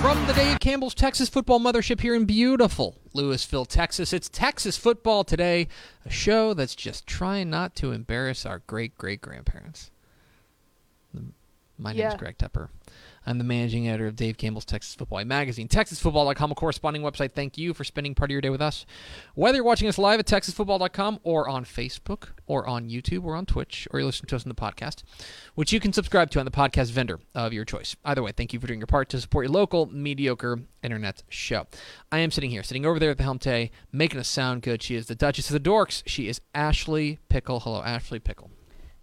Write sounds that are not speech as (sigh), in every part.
From the Dave Campbell's Texas Football Mothership here in beautiful Lewisville, Texas, it's Texas Football Today, a show that's just trying not to embarrass our great great grandparents. My name Yeah. is Greg Tepper. I'm the managing editor of Dave Campbell's Texas Football Magazine, TexasFootball.com, a corresponding website. Thank you for spending part of your day with us. Whether you're watching us live at TexasFootball.com or on Facebook or on YouTube or on Twitch or you're listening to us on the podcast, which you can subscribe to on the podcast vendor of your choice. Either way, thank you for doing your part to support your local mediocre internet show. I am sitting here, sitting over there at the helm today, making us sound good. She is the Duchess of the Dorks. She is Ashley Pickle. Hello, Ashley Pickle.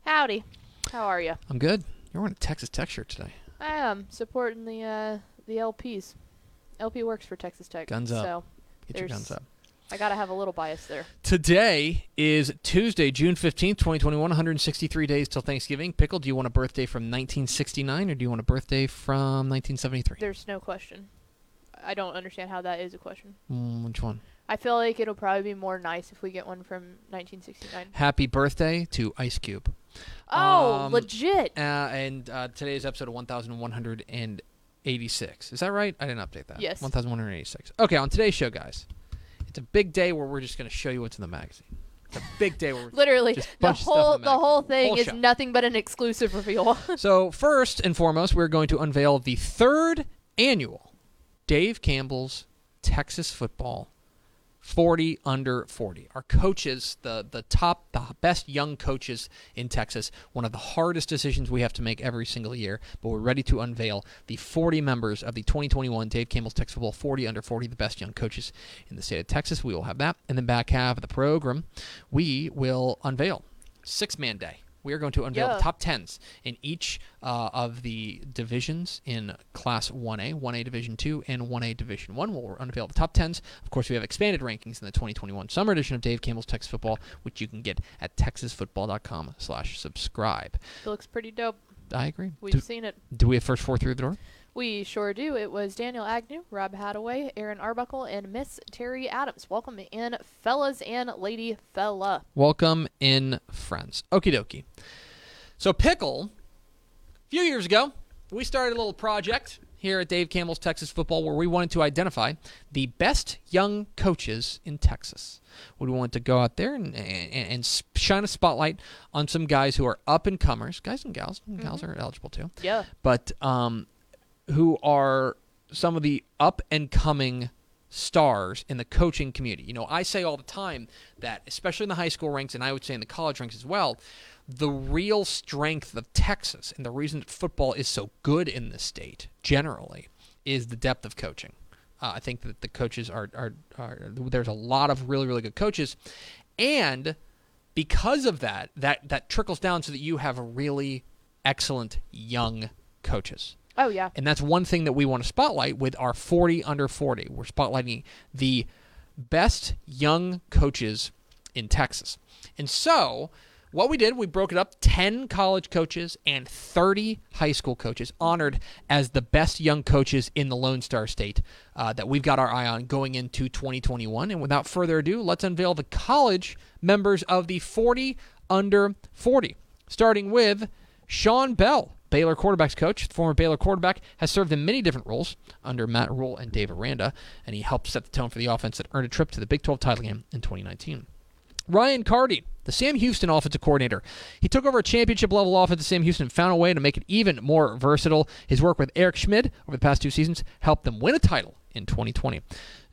Howdy. How are you? I'm good. You're wearing a Texas Tech shirt today. I am supporting the uh, the LPs. LP works for Texas Tech. Guns up. So Get your guns up. I gotta have a little bias there. Today is Tuesday, June 15th, 2021, 163 days till Thanksgiving. Pickle, do you want a birthday from 1969 or do you want a birthday from 1973? There's no question. I don't understand how that is a question. Mm, which one? I feel like it'll probably be more nice if we get one from 1969. Happy birthday to Ice Cube. Oh, Um, legit. Uh, and uh, today's episode of 1186. Is that right? I didn't update that. Yes. 1186. Okay, on today's show, guys, it's a big day where we're just going to show you what's in the magazine. It's a big day where (laughs) we're Literally, just the bunch of stuff in whole the the whole thing Whole is show. nothing but an exclusive reveal. (laughs) So, first and foremost, we're going to unveil the third annual Dave Campbell's Texas Football 40 under 40. Our coaches, the the top, the best young coaches in Texas, one of the hardest decisions we have to make every single year, but we're ready to unveil the 40 members of the 2021 Dave Campbell's Texas Football 40 under 40, the best young coaches in the state of Texas. We will have that. And then back half of the program, we will unveil Six Man Day. We are going to unveil Yeah. the top tens in each uh, of the divisions in Class 1A, 1A Division 2, and 1A Division 1. We'll unveil the top tens. Of course, we have expanded rankings in the 2021 summer edition of Dave Campbell's Texas Football, which you can get at texasfootball.com slash subscribe. it looks pretty dope. I agree. We've Do, seen it. do we have first four through the door? We sure do. It was Daniel Agnew, Rob Hadaway, Aaron Arbuckle, and Miss Terry Adams. Welcome in, fellas and lady fella. Welcome in, friends. Okie dokie. So, Pickle, a few years ago, we started a little project here at Dave Campbell's Texas Football where we wanted to identify the best young coaches in Texas. We wanted to go out there and, and, and shine a spotlight on some guys who are up and comers, guys and gals. Gals are eligible too Yeah. but um, who are some of the up and coming stars in the coaching community. You know, I say all the time that, especially in the high school ranks, and I would say in the college ranks as well, the real strength of Texas and the reason that football is so good in this state generally is the depth of coaching. Uh, I think that the coaches are, are, are there's a lot of really really good coaches, and because of that, that that trickles down so that you have really excellent young coaches. Oh yeah. And that's one thing that we want to spotlight with our 40 under 40. We're spotlighting the best young coaches in Texas. And so, what we did, we broke it up 10 college coaches and 30 high school coaches honored as the best young coaches in the Lone Star State uh, that we've got our eye on going into 2021. And without further ado, let's unveil the college members of the 40 under 40, starting with Sean Bell Baylor quarterbacks coach, former Baylor quarterback, has served in many different roles under Matt Rhule and Dave Aranda, and he helped set the tone for the offense that earned a trip to the Big 12 title game in 2019. Ryan Carty, the Sam Houston offensive coordinator. He took over a championship level offense at Sam Houston and found a way to make it even more versatile. His work with Eric Schmid over the past two seasons helped them win a title in 2020.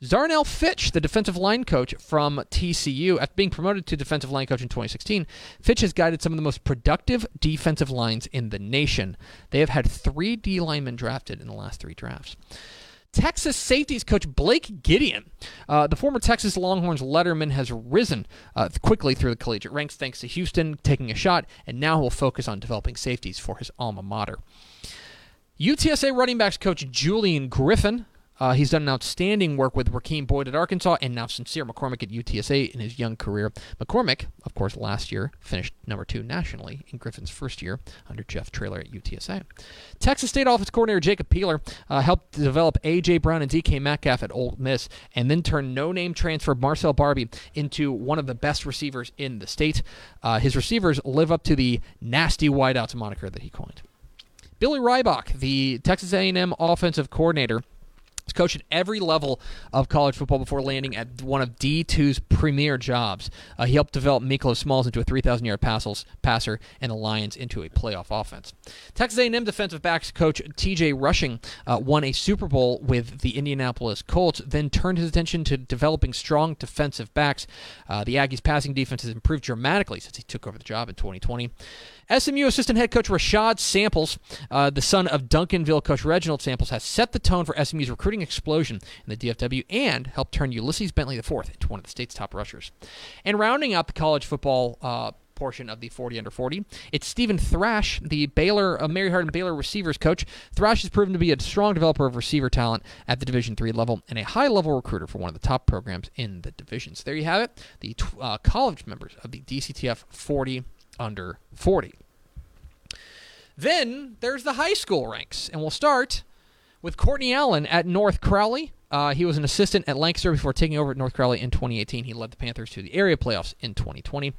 Zarnell Fitch, the defensive line coach from TCU, after being promoted to defensive line coach in 2016, Fitch has guided some of the most productive defensive lines in the nation. They have had three D linemen drafted in the last three drafts. Texas safeties coach Blake Gideon. Uh, the former Texas Longhorns letterman has risen uh, quickly through the collegiate ranks thanks to Houston taking a shot, and now he'll focus on developing safeties for his alma mater. UTSA running backs coach Julian Griffin uh, he's done an outstanding work with Rakeem Boyd at Arkansas and now Sincere McCormick at UTSA in his young career. McCormick, of course, last year finished number two nationally in Griffin's first year under Jeff Traylor at UTSA. Texas State offense coordinator Jacob Peeler uh, helped develop A.J. Brown and DK Metcalf at Ole Miss and then turned no-name transfer Marcel Barbee into one of the best receivers in the state. Uh, his receivers live up to the nasty wideouts moniker that he coined. Billy Reibach, the Texas A&M offensive coordinator, coached at every level of college football before landing at one of D2's premier jobs. Uh, he helped develop Miklos Smalls into a 3,000-yard passer and the Lions into a playoff offense. Texas A&M defensive backs coach T.J. Rushing uh, won a Super Bowl with the Indianapolis Colts, then turned his attention to developing strong defensive backs. Uh, the Aggies' passing defense has improved dramatically since he took over the job in 2020. SMU assistant head coach Rashad Samples, uh, the son of Duncanville coach Reginald Samples, has set the tone for SMU's recruiting explosion in the DFW and helped turn Ulysses Bentley IV into one of the state's top rushers. And rounding out the college football uh, portion of the 40 under 40. It's Stephen Thrash, the Baylor, uh, Mary Hardin Baylor receivers coach. Thrash has proven to be a strong developer of receiver talent at the Division three level and a high level recruiter for one of the top programs in the division. So there you have it, the uh, college members of the DCTF 40 under 40. Then there's the high school ranks, and we'll start with Courtney Allen at North Crowley. Uh, he was an assistant at Lancaster before taking over at North Crowley in 2018. He led the Panthers to the area playoffs in 2020.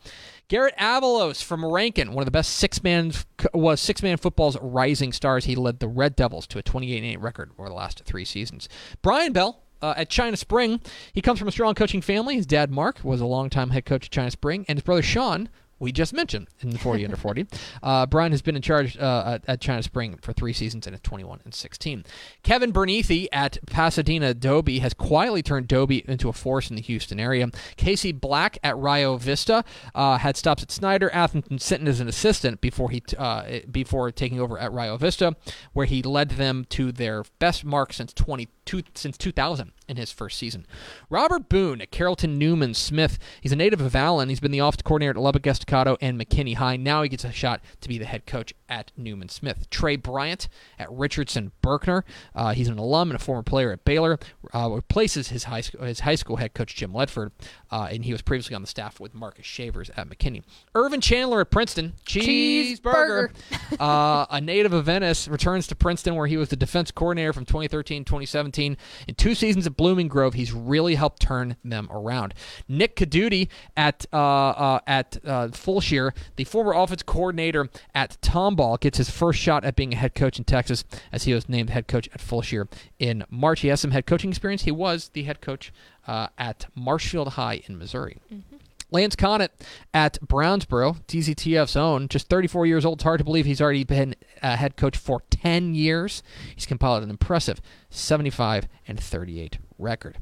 Garrett Avalos from Rankin, one of the best six man was six man football's rising stars. He led the Red Devils to a 28-8 record over the last three seasons. Brian Bell uh, at China Spring. He comes from a strong coaching family. His dad, Mark, was a longtime head coach at China Spring, and his brother, Sean, we just mentioned in the 40 under 40. (laughs) Uh, Brian has been in charge uh, at, China Spring for three seasons and is 21 and 16. Kevin Bernithi at Pasadena Dobie has quietly turned Dobie into a force in the Houston area. Casey Black at Rio Vista uh, had stops at Snyder, Athens, and Sinton as an assistant before he uh, before taking over at Rio Vista, where he led them to their best mark since 20 two, since 2000 in his first season. Robert Boone at Carrollton Newman Smith. He's a native of Allen. He's been the offensive coordinator at Lubbock Estacado and McKinney High. Now he gets a shot to be the head coach at Newman Smith. Trey Bryant at Richardson Berkner. Uh, he's an alum and a former player at Baylor. Uh, replaces his high school his high school head coach Jim Ledford, uh, and he was previously on the staff with Marcus Shavers at McKinney. Irvin Chandler at Princeton. Cheeseburger. uh, a native of Venice returns to Princeton, where he was the defense coordinator from 2013 2017. In two seasons at Blooming Grove, he's really helped turn them around. Nick Caduti at uh, uh, at uh, Fulshear, the former offense coordinator at Tomball, gets his first shot at being a head coach in Texas, as he was named head coach at Fulshear in March. He has some head coaching experience. He was the head coach uh, at Marshfield High in Missouri. Mm-hmm. Lance Conant at Brownsboro, DCTF's own, just 34 years old. It's hard to believe he's already been a head coach for 10 years. He's compiled an impressive 75 and 38 record.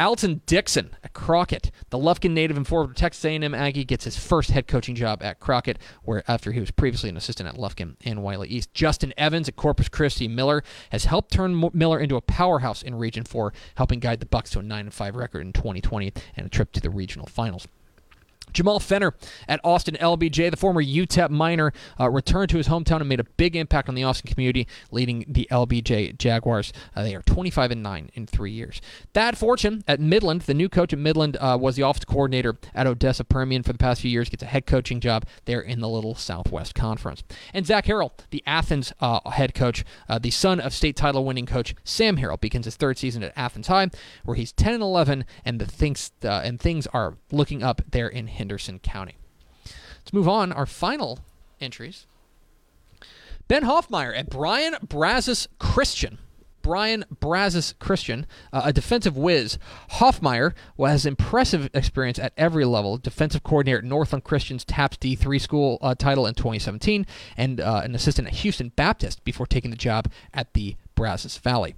Alton Dixon at Crockett, the Lufkin native and former Texas A&M Aggie, gets his first head coaching job at Crockett, where after he was previously an assistant at Lufkin and Wylie East. Justin Evans at Corpus Christi Miller has helped turn Miller into a powerhouse in Region 4, helping guide the Bucks to a 9 5 record in 2020 and a trip to the regional finals. Jamal Fenner at Austin LBJ, the former UTEP Miner, uh, returned to his hometown and made a big impact on the Austin community, leading the LBJ Jaguars. Uh, they are 25 and 9 in three years. Thad Fortune at Midland, the new coach at Midland, uh, was the office coordinator at Odessa Permian for the past few years, gets a head coaching job there in the Little Southwest Conference. And Zach Harrell, the Athens uh, head coach, uh, the son of state title winning coach Sam Harrell, begins his third season at Athens High, where he's 10 and 11, and the things uh, and things are looking up there in Henderson County. Let's move on. Our final entries. Ben Hoffmeyer at Bryan Brazos Christian. Bryan Brazos Christian, uh, a defensive whiz. Hoffmeyer has impressive experience at every level. Defensive coordinator at Northland Christian's TAPPS D3 school uh, title in 2017, and uh, an assistant at Houston Baptist before taking the job at the Brazos Valley.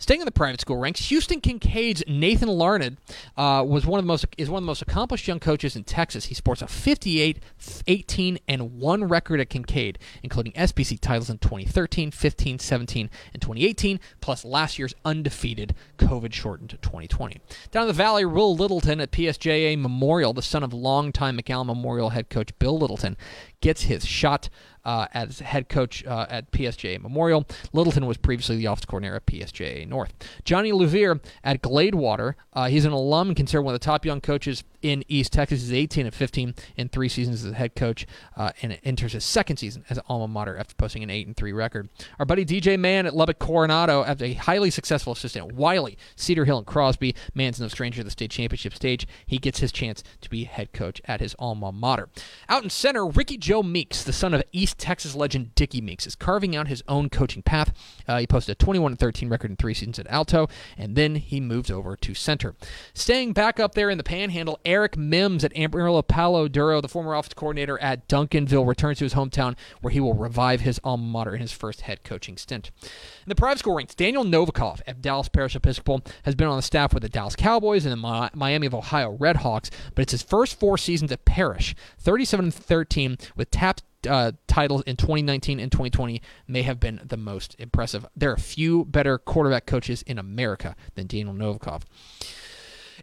Staying in the private school ranks, Houston Kincaid's Nathan Larned uh, was one of the most is one of the most accomplished young coaches in Texas. He sports a 58, 18, and one record at Kincaid, including SPC titles in 2013, 15, 17, and 2018, plus last year's undefeated COVID-shortened 2020. Down in the valley, Will Littleton at PSJA Memorial, the son of longtime McAllen Memorial head coach Bill Littleton, gets his shot uh, as head coach uh, at PSJA Memorial. Littleton was previously the office coordinator at PSJA North. Johnny Louvier at Gladewater. Uh, he's an alum considered one of the top young coaches in East Texas. He's 18 and 15 in three seasons as a head coach, uh, and enters his second season as alma mater after posting an 8 and 3 record. Our buddy DJ Mann at Lubbock Coronado, after a highly successful assistant at Wylie, Cedar Hill, and Crosby. Mann's no stranger to the state championship stage. He gets his chance to be head coach at his alma mater. Out in Center, Ricky Joe Meeks, the son of East Texas legend Dickie Meeks, is carving out his own coaching path. Uh, he posted a 21 13 record in three seasons at Alto, and then he moves over to Center. Staying back up there in the panhandle, Eric Mims at Amarillo Palo Duro, the former office coordinator at Duncanville, returns to his hometown where he will revive his alma mater in his first head coaching stint. In the private school ranks, Daniel Novikov at Dallas Parish Episcopal has been on the staff with the Dallas Cowboys and the Miami of Ohio Redhawks, but it's his first four seasons at Parish, 37 13 with TAPPS uh, titles in 2019 and 2020 may have been the most impressive. There are few better quarterback coaches in America than Daniel Novikov.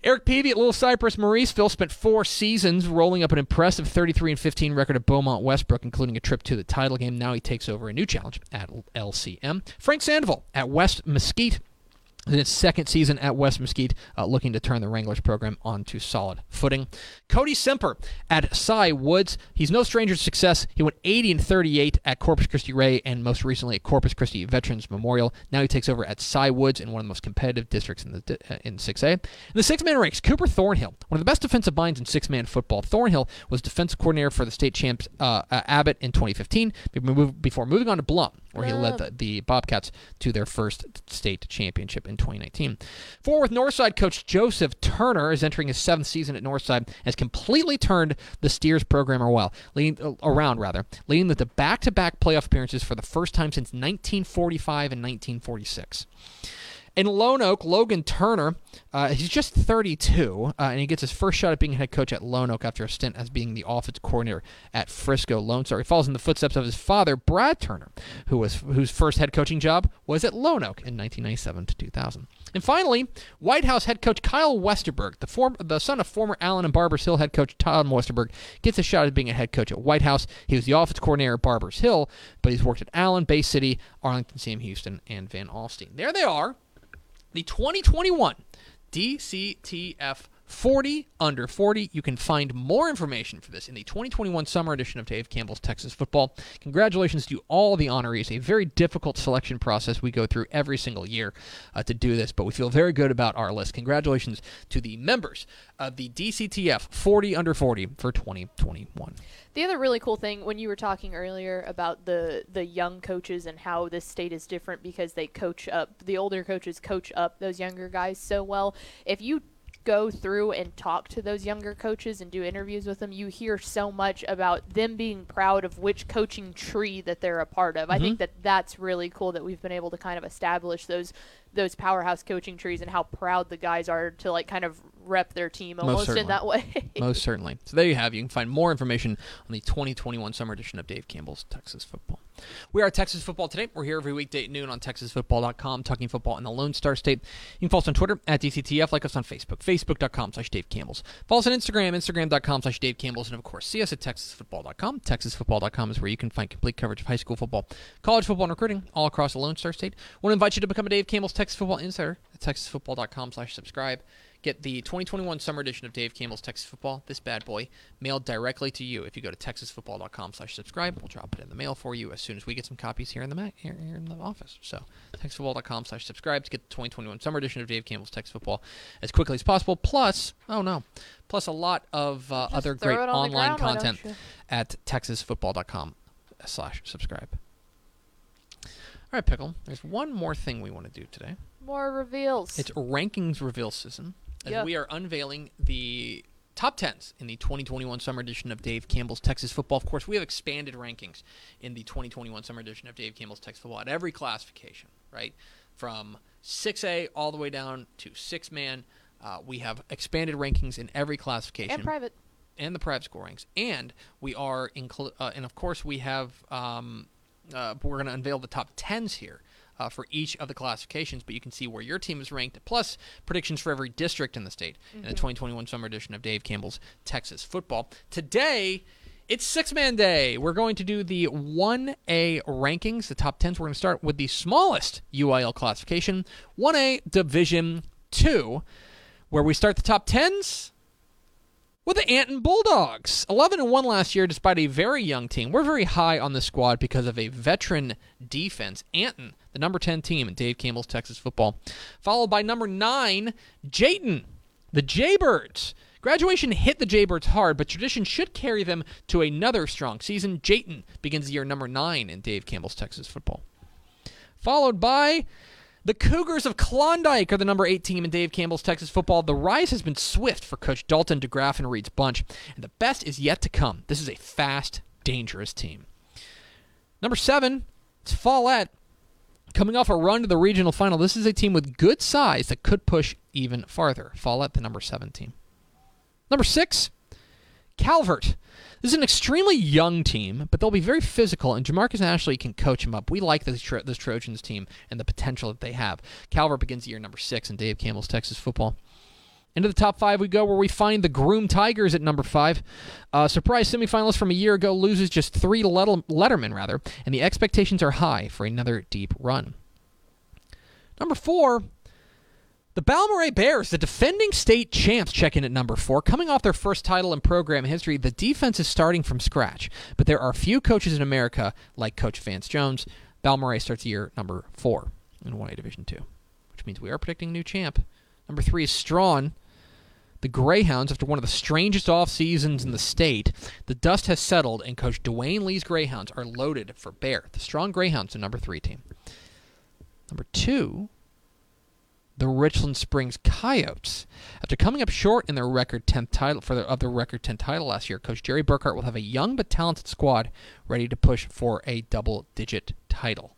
Eric Peavy at Little Cypress Mauriceville spent four seasons rolling up an impressive 33 and 15 record at Beaumont Westbrook, including a trip to the title game. Now he takes over a new challenge at LCM. Frank Sandoval at West Mesquite in its second season at West Mesquite, uh, looking to turn the Wranglers program onto solid footing. Cody Semper at Cy Woods. He's no stranger to success. He went 80 and 38 at Corpus Christi Ray and most recently at Corpus Christi Veterans Memorial. Now he takes over at Cy Woods in one of the most competitive districts in the uh, in 6A. In the six-man ranks, Cooper Thornhill, one of the best defensive minds in six-man football. Thornhill was defensive coordinator for the state champs uh, uh Abbott in 2015 before moving on to Blum, where he led the, the Bobcats to their first state championship in in 2019. Fort Worth Northside coach Joseph Turner is entering his seventh season at Northside has completely turned the Steers program around, leading, uh, around rather, leading to back-to-back playoff appearances for the first time since 1945 and 1946. In Lone Oak, Logan Turner, uh, he's just 32, uh, and he gets his first shot at being head coach at Lone Oak after a stint as being the offensive coordinator at Frisco Lone Star. He falls in the footsteps of his father, Brad Turner, who was whose first head coaching job was at Lone Oak in 1997 to 2000. And finally, White House head coach Kyle Westerberg, the form, the son of former Allen and Barbers Hill head coach Tom Westerberg, gets a shot at being a head coach at White House. He was the offensive coordinator at Barbers Hill, but he's worked at Allen, Bay City, Arlington, Sam Houston, and Van Alstyne. There they are the 2021 DCTF 40 under 40. You can find more information for this in the 2021 summer edition of Dave Campbell's Texas Football. Congratulations to all the honorees. A very difficult selection process we go through every single year uh, to do this, but we feel very good about our list. Congratulations to the members of the DCTF 40 under 40 for 2021. The other really cool thing when you were talking earlier about the the young coaches and how this state is different because they coach up the older coaches coach up those younger guys so well. If you go through and talk to those younger coaches and do interviews with them, you hear so much about them being proud of which coaching tree that they're a part of. Mm-hmm. I think mm-hmm. that that's really cool that we've been able to kind of establish those those powerhouse coaching trees and how proud the guys are to like kind of rep their team almost in that way. (laughs) Most certainly. So there you have. You can find more information on the 2021 summer edition of Dave Campbell's Texas Football. We are Texas Football today. We're here every weekday at noon on TexasFootball.com, talking football in the Lone Star State. You can follow us on Twitter at DCTF, like us on Facebook, Facebook.com slash Dave Campbell's. Follow us on Instagram, Instagram.com slash Dave Campbell's, and of course, see us at TexasFootball.com. TexasFootball.com is where you can find complete coverage of high school football, college football, and recruiting all across the Lone Star State. I want to invite you to become a Dave Campbell's Texas Football Insider at TexasFootball.com slash subscribe. Get the 2021 summer edition of Dave Campbell's Texas Football, this bad boy, mailed directly to you. If you go to texasfootball.com slash subscribe, we'll drop it in the mail for you as soon as we get some copies here in the here, here in the office. So texasfootball.com slash subscribe to get the 2021 summer edition of Dave Campbell's Texas Football as quickly as possible. Plus, oh no, plus a lot of uh, other great on online content at texasfootball.com slash subscribe. All right, Pickle. There's one more thing we want to do today. More reveals. It's rankings reveal season. As Yeah. we are unveiling the top tens in the 2021 summer edition of Dave Campbell's Texas Football. Of course, we have expanded rankings in the 2021 summer edition of Dave Campbell's Texas Football at every classification, right? From 6A all the way down to six man. Uh, we have expanded rankings in every classification and private. and the private scorings. and we are inclu- uh, and of course we have um, uh, we're going to unveil the top tens here uh, for each of the classifications, but you can see where your team is ranked, plus predictions for every district in the state in the 2021 summer edition of Dave Campbell's Texas Football. Today. It's six man day. We're going to do the 1A rankings, the top 10s. We're going to start with the smallest UIL classification, 1A Division 2, where we start the top 10s with the Anton Bulldogs. 11 and 1 last year despite a very young team. We're very high on the squad because of a veteran defense. Anton, the number 10 team in Dave Campbell's Texas football. Followed by number 9, Jayton, the Jaybirds. Graduation hit the Jaybirds hard, but tradition should carry them to another strong season. Jayton begins the year number 9 in Dave Campbell's Texas football. Followed by the Cougars of Klondike are the number eight team in Dave Campbell's Texas football. The rise has been swift for Coach Dalton DeGraff and Reed's bunch, and the best is yet to come. This is a fast, dangerous team. Number seven, it's Follett. Coming off a run to the regional final, this is a team with good size that could push even farther. Follett, the number seven team. Number six, Calvert. This is an extremely young team, but they'll be very physical, and Jamarcus Ashley can coach them up. We like this, Tro- this Trojans team and the potential that they have. Calvert begins year number six in Dave Campbell's Texas football. Into the top five we go, where we find the Groom Tigers at number five. Uh, surprise semifinalist from a year ago loses just three Lettel- Letterman, rather, and the expectations are high for another deep run. Number four, the Balmorhea Bears, the defending state champs, check in at number four. Coming off their first title in program history, the defense is starting from scratch. But there are few coaches in America like Coach Vance Jones. Balmorhea starts year number four in 1A Division Two, which means we are predicting a new champ. Number three is Strawn. The Greyhounds, after one of the strangest off seasons in the state, the dust has settled, and Coach Dwayne Lee's Greyhounds are loaded for bear. The Strawn Greyhounds, are number three team. Number two, the Richland Springs Coyotes. After coming up short in their record 10th title for the, of their record 10th title last year, Coach Jerry Burkhart will have a young but talented squad ready to push for a double-digit title,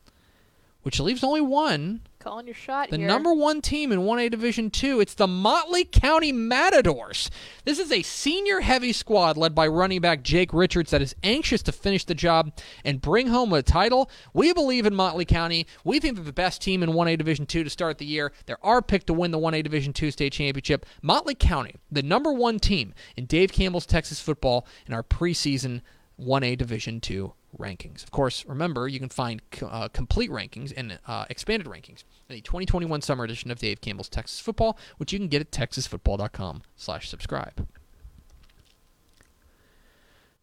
which leaves only one Calling your shot the here. number one team in 1A Division 2, it's the Motley County Matadors. This is a senior heavy squad led by running back Jake Richards that is anxious to finish the job and bring home a title. We believe in Motley County. We think they're the best team in 1A Division 2 to start the year. They're our pick to win the 1A Division 2 state championship. Motley County, the number one team in Dave Campbell's Texas football in our preseason 1A Division 2 rankings. Of course, remember, you can find uh, complete rankings and uh, expanded rankings in the 2021 summer edition of Dave Campbell's Texas Football, which you can get at texasfootball.com slash subscribe.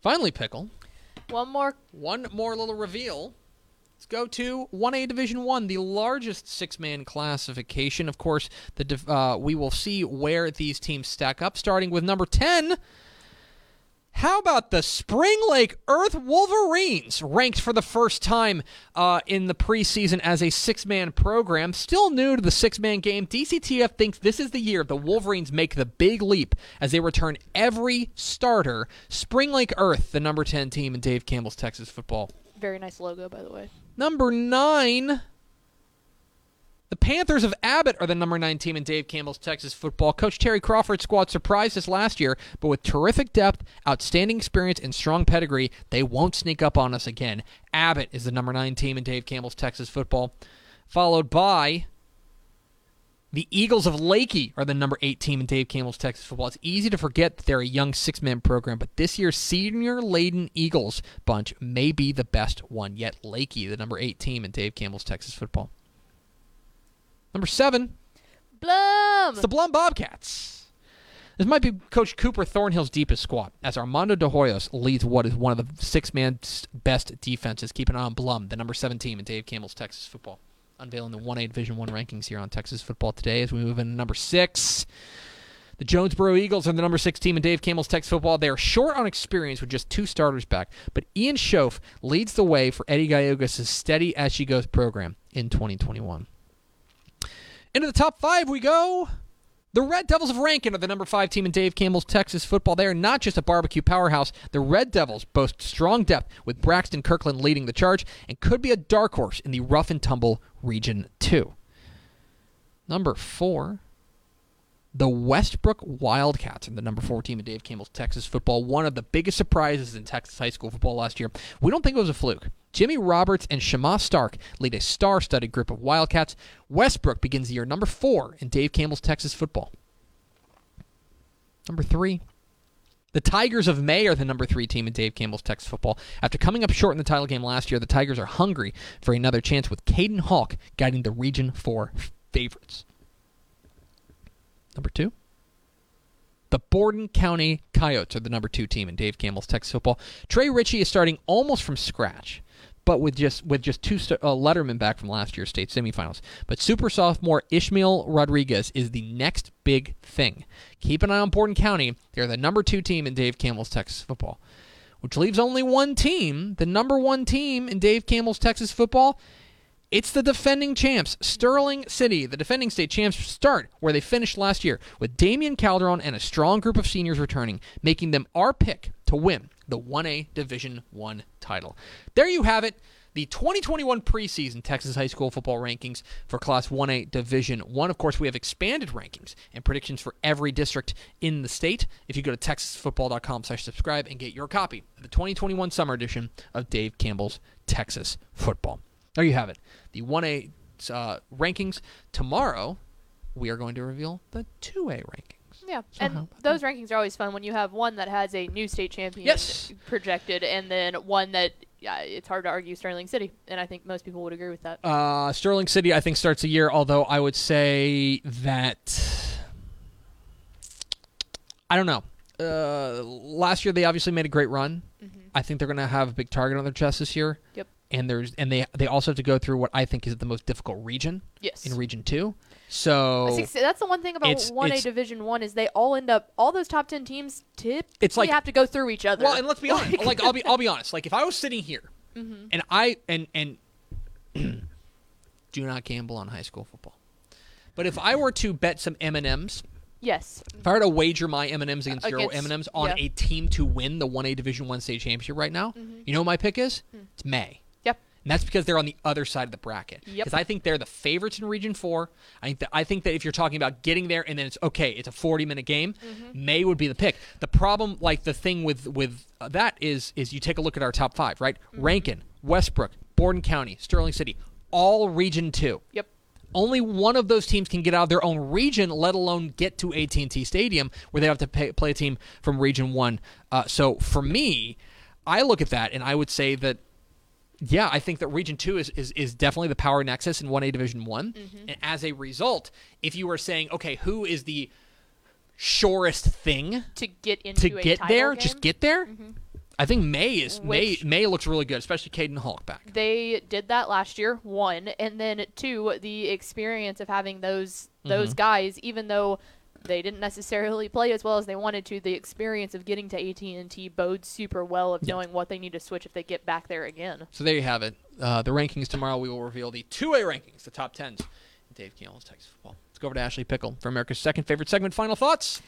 Finally, Pickle, One more. one more little reveal. Let's go to 1A Division 1, the largest six-man classification. Of course, the uh, we will see where these teams stack up, starting with number 10, how about the Spring Lake Earth Wolverines, ranked for the first time uh, in the preseason as a six man program? Still new to the six man game, DCTF thinks this is the year the Wolverines make the big leap as they return every starter. Springlake-Earth, the number 10 team in Dave Campbell's Texas football. Very nice logo, by the way. Number nine. The Panthers of Abbott are the number nine team in Dave Campbell's Texas football. Coach Terry Crawford's squad surprised us last year, but with terrific depth, outstanding experience, and strong pedigree, they won't sneak up on us again. Abbott is the number nine team in Dave Campbell's Texas football, followed by the Eagles of Leakey are the number eight team in Dave Campbell's Texas football. It's easy to forget that they're a young six man program, but this year's senior laden Eagles bunch may be the best one yet. Leakey, the number eight team in Dave Campbell's Texas football. Number seven, Blum. it's the Blum Bobcats. This might be Coach Cooper Thornhill's deepest squad, as Armando De Hoyos leads what is one of the six man best defenses. Keep an eye on Blum, the number seven team in Dave Campbell's Texas football. Unveiling the 1A Division 1 rankings here on Texas football today as we move into number six. The Jonesboro Eagles are the number six team in Dave Campbell's Texas football. They are short on experience with just two starters back, but Ian Schoaf leads the way for Eddie Gallegos' steady as she goes program. in 2021. Into the top five we go. The Red Devils of Rankin are the number five team in Dave Campbell's Texas football. They are not just a barbecue powerhouse. The Red Devils boast strong depth, with Braxton Kirkland leading the charge, and could be a dark horse in the rough and tumble Region 2. Number four, the Westbrook Wildcats are the number four team in Dave Campbell's Texas football. One of the biggest surprises in Texas high school football last year. We don't think it was a fluke. Jimmy Roberts and Shema Stark lead a star studded group of Wildcats. Westbrook begins the year number four in Dave Campbell's Texas football. Number three, the Tigers of May are the number three team in Dave Campbell's Texas football. After coming up short in the title game last year, the Tigers are hungry for another chance with Caden Hawk guiding the Region 4 favorites. Number two, the Borden County Coyotes are the number two team in Dave Campbell's Texas football. Trey Ritchie is starting almost from scratch, but with just with just two st- uh, Letterman back from last year's state semifinals. But super sophomore Ishmael Rodriguez is the next big thing. Keep an eye on Borden County. They're the number two team in Dave Campbell's Texas football, which leaves only one team, the number one team in Dave Campbell's Texas football. It's the defending champs, Sterling City. The defending state champs start where they finished last year, with Damian Calderon and a strong group of seniors returning, making them our pick to win the 1A Division 1 title. There you have it. The 2021 preseason Texas high school football rankings for Class 1A Division 1. Of course, we have expanded rankings and predictions for every district in the state. If you go to texasfootball.com slash subscribe and get your copy of the 2021 summer edition of Dave Campbell's Texas Football. There you have it. The 1A uh, rankings. Tomorrow, we are going to reveal the 2A rankings. Yeah, So and those rankings are always fun when you have one that has a new state champion Yes. projected, and then one that yeah, it's hard to argue Sterling City, and I think most people would agree with that. Uh, Sterling City, I think, starts the year, although I would say that. I don't know. Uh, last year, they obviously made a great run. I think they're going to have a big target on their chest this year. Yep. And there's and they they also have to go through what I think is the most difficult region Yes. in Region Two. So think that's the one thing about It's- one A it's- Division One is they all end up all those top ten teams typically It's like- have to go through each other. Well, and let's be (laughs) honest. Like I'll be I'll be honest. Like if I was sitting here Mm-hmm. and I and and (clears throat) do not gamble on high school football. But if I were to bet some M and M's, yes, if I were to wager my M and M's against your Against- M and M's on yeah. a team to win the one A Division One state championship right now, you know what my pick is? It's May. Yep, And that's because they're on the other side of the bracket. Yep. Because I think they're the favorites in Region Four. I think that I think that if you're talking about getting there and then it's okay, it's a 40 minute game. Mm-hmm. May would be the pick. The problem, like the thing with with uh, that is is you take a look at our top five, right? Mm-hmm. Rankin, Westbrook, Borden County, Sterling City, all Region Two. yep. Only one of those teams can get out of their own region, let alone get to AT&T Stadium, where they have to pay, play a team from Region One. Uh, so for me, I look at that and I would say that yeah, I think that Region Two is is, is definitely the power nexus in One A Division One, and as a result, if you were saying, okay, who is the surest thing To get into to get there, game, just get there? I think May is Which- May. May looks really good, especially Caden Hawk back. They did that last year, one, and then two, the experience of having those those Mm-hmm. guys, even though they didn't necessarily play as well as they wanted to, the experience of getting to AT and T bodes super well of Yeah. knowing what they need to switch if they get back there again. So there you have it. Uh, the rankings tomorrow. We will reveal the two A rankings, the top tens. Dave Campbell's Texas football. Let's go over to Ashley Pickle for America's second favorite segment. Final thoughts.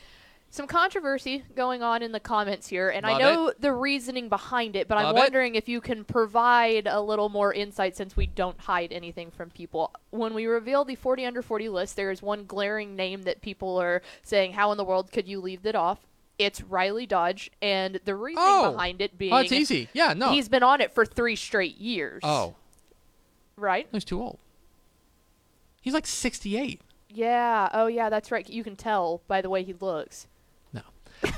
Some controversy going on in the comments here, and I Love know the reasoning behind it, but Love I'm it. wondering if you can provide a little more insight since we don't hide anything from people. When we reveal the 40 under 40 list, there is one glaring name that people are saying, How in the world could you leave that off? It's Riley Dodge, and the reasoning Oh. behind it being Oh, it's easy. Yeah, no. he's been on it for three straight years. oh, Right? he's too old. He's like 68. Yeah. Oh, yeah, that's right. You can tell by the way he looks.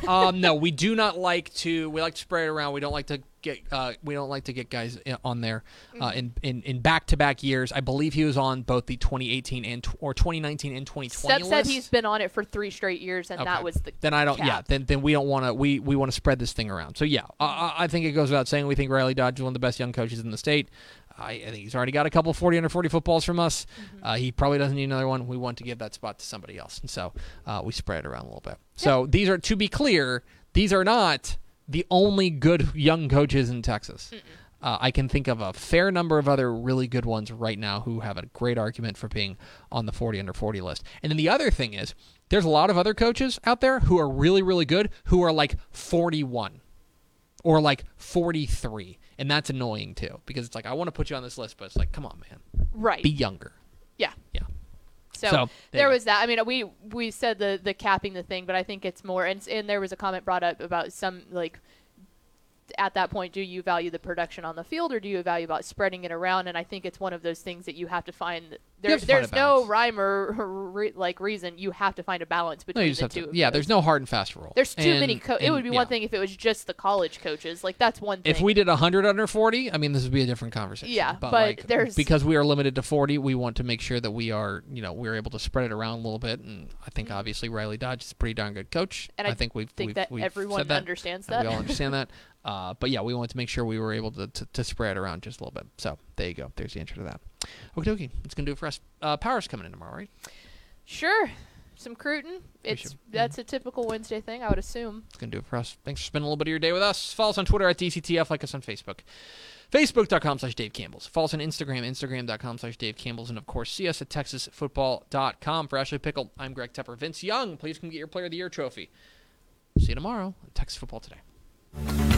No. um, no, we do not like to. We like to spread it around. We don't like to get. Uh, we don't like to get guys on there uh, in in in back to back years. I believe he was on both the 2018 and tw- or 2019 and 2020 Steph said he's been on it for three straight years, and that was the then I don't. Yeah, then then we don't want to. We we want to spread this thing around. So yeah, I, I think it goes without saying. We think Riley Dodge is one of the best young coaches in the state. I, I think he's already got a couple 40 under 40 footballs from us. Mm-hmm. Uh, he probably doesn't need another one. We want to give that spot to somebody else, and so uh, we spread it around a little bit. So these are to be clear. These are not the only good young coaches in Texas. Uh, I can think of a fair number of other really good ones right now who have a great argument for being on the 40 under 40 list. And then the other thing is, there's a lot of other coaches out there who are really, really good who are like 41 or like 43. And that's annoying too because it's like, I want to put you on this list, but it's like, come on, man. Right. Be younger. Yeah. Yeah. So, So, there there was that. I mean, we we said the the capping the thing, but I think it's more. And and there was a comment brought up about some like. At that point, do you value the production on the field, or do you value about spreading it around? And I think it's one of those things that you have to find. There, have to find there's no rhyme or, (laughs) re, like reason. You have to find a balance No, between just the two. to, yeah, there's no hard and fast rule. There's too many. And- it would be yeah. one thing if it was just the college coaches. Like that's one thing. If we did 100 under 40, I mean, this would be a different conversation. Yeah, but, but like, there's- because we are limited to 40, we want to make sure that we are, you know, we're able to spread it around a little bit. And I think obviously Riley Dodge is a pretty darn good coach. Mm-hmm. And I think we've think we've, that we've everyone that. understands and that. We all understand that. (laughs) Uh, but yeah, we wanted to make sure we were able to, to, to spread it around just a little bit. So there you go. There's the answer to that. Okie dokie. That's gonna do it for us. Uh, Power's coming in tomorrow, right? Sure, some Cruton. It's should- that's a typical Wednesday thing, I would assume. It's going to do it for us. Thanks for spending a little bit of your day with us. Follow us on Twitter at DCTF. Like us on Facebook. Facebook.com slash Dave Campbell's. Follow us on Instagram, Instagram.com slash Dave Campbell's. And, of course, see us at TexasFootball.com. For Ashley Pickle, I'm Greg Tepper. Vince Young, please come get your Player of the Year trophy. See you tomorrow on Texas Football Today.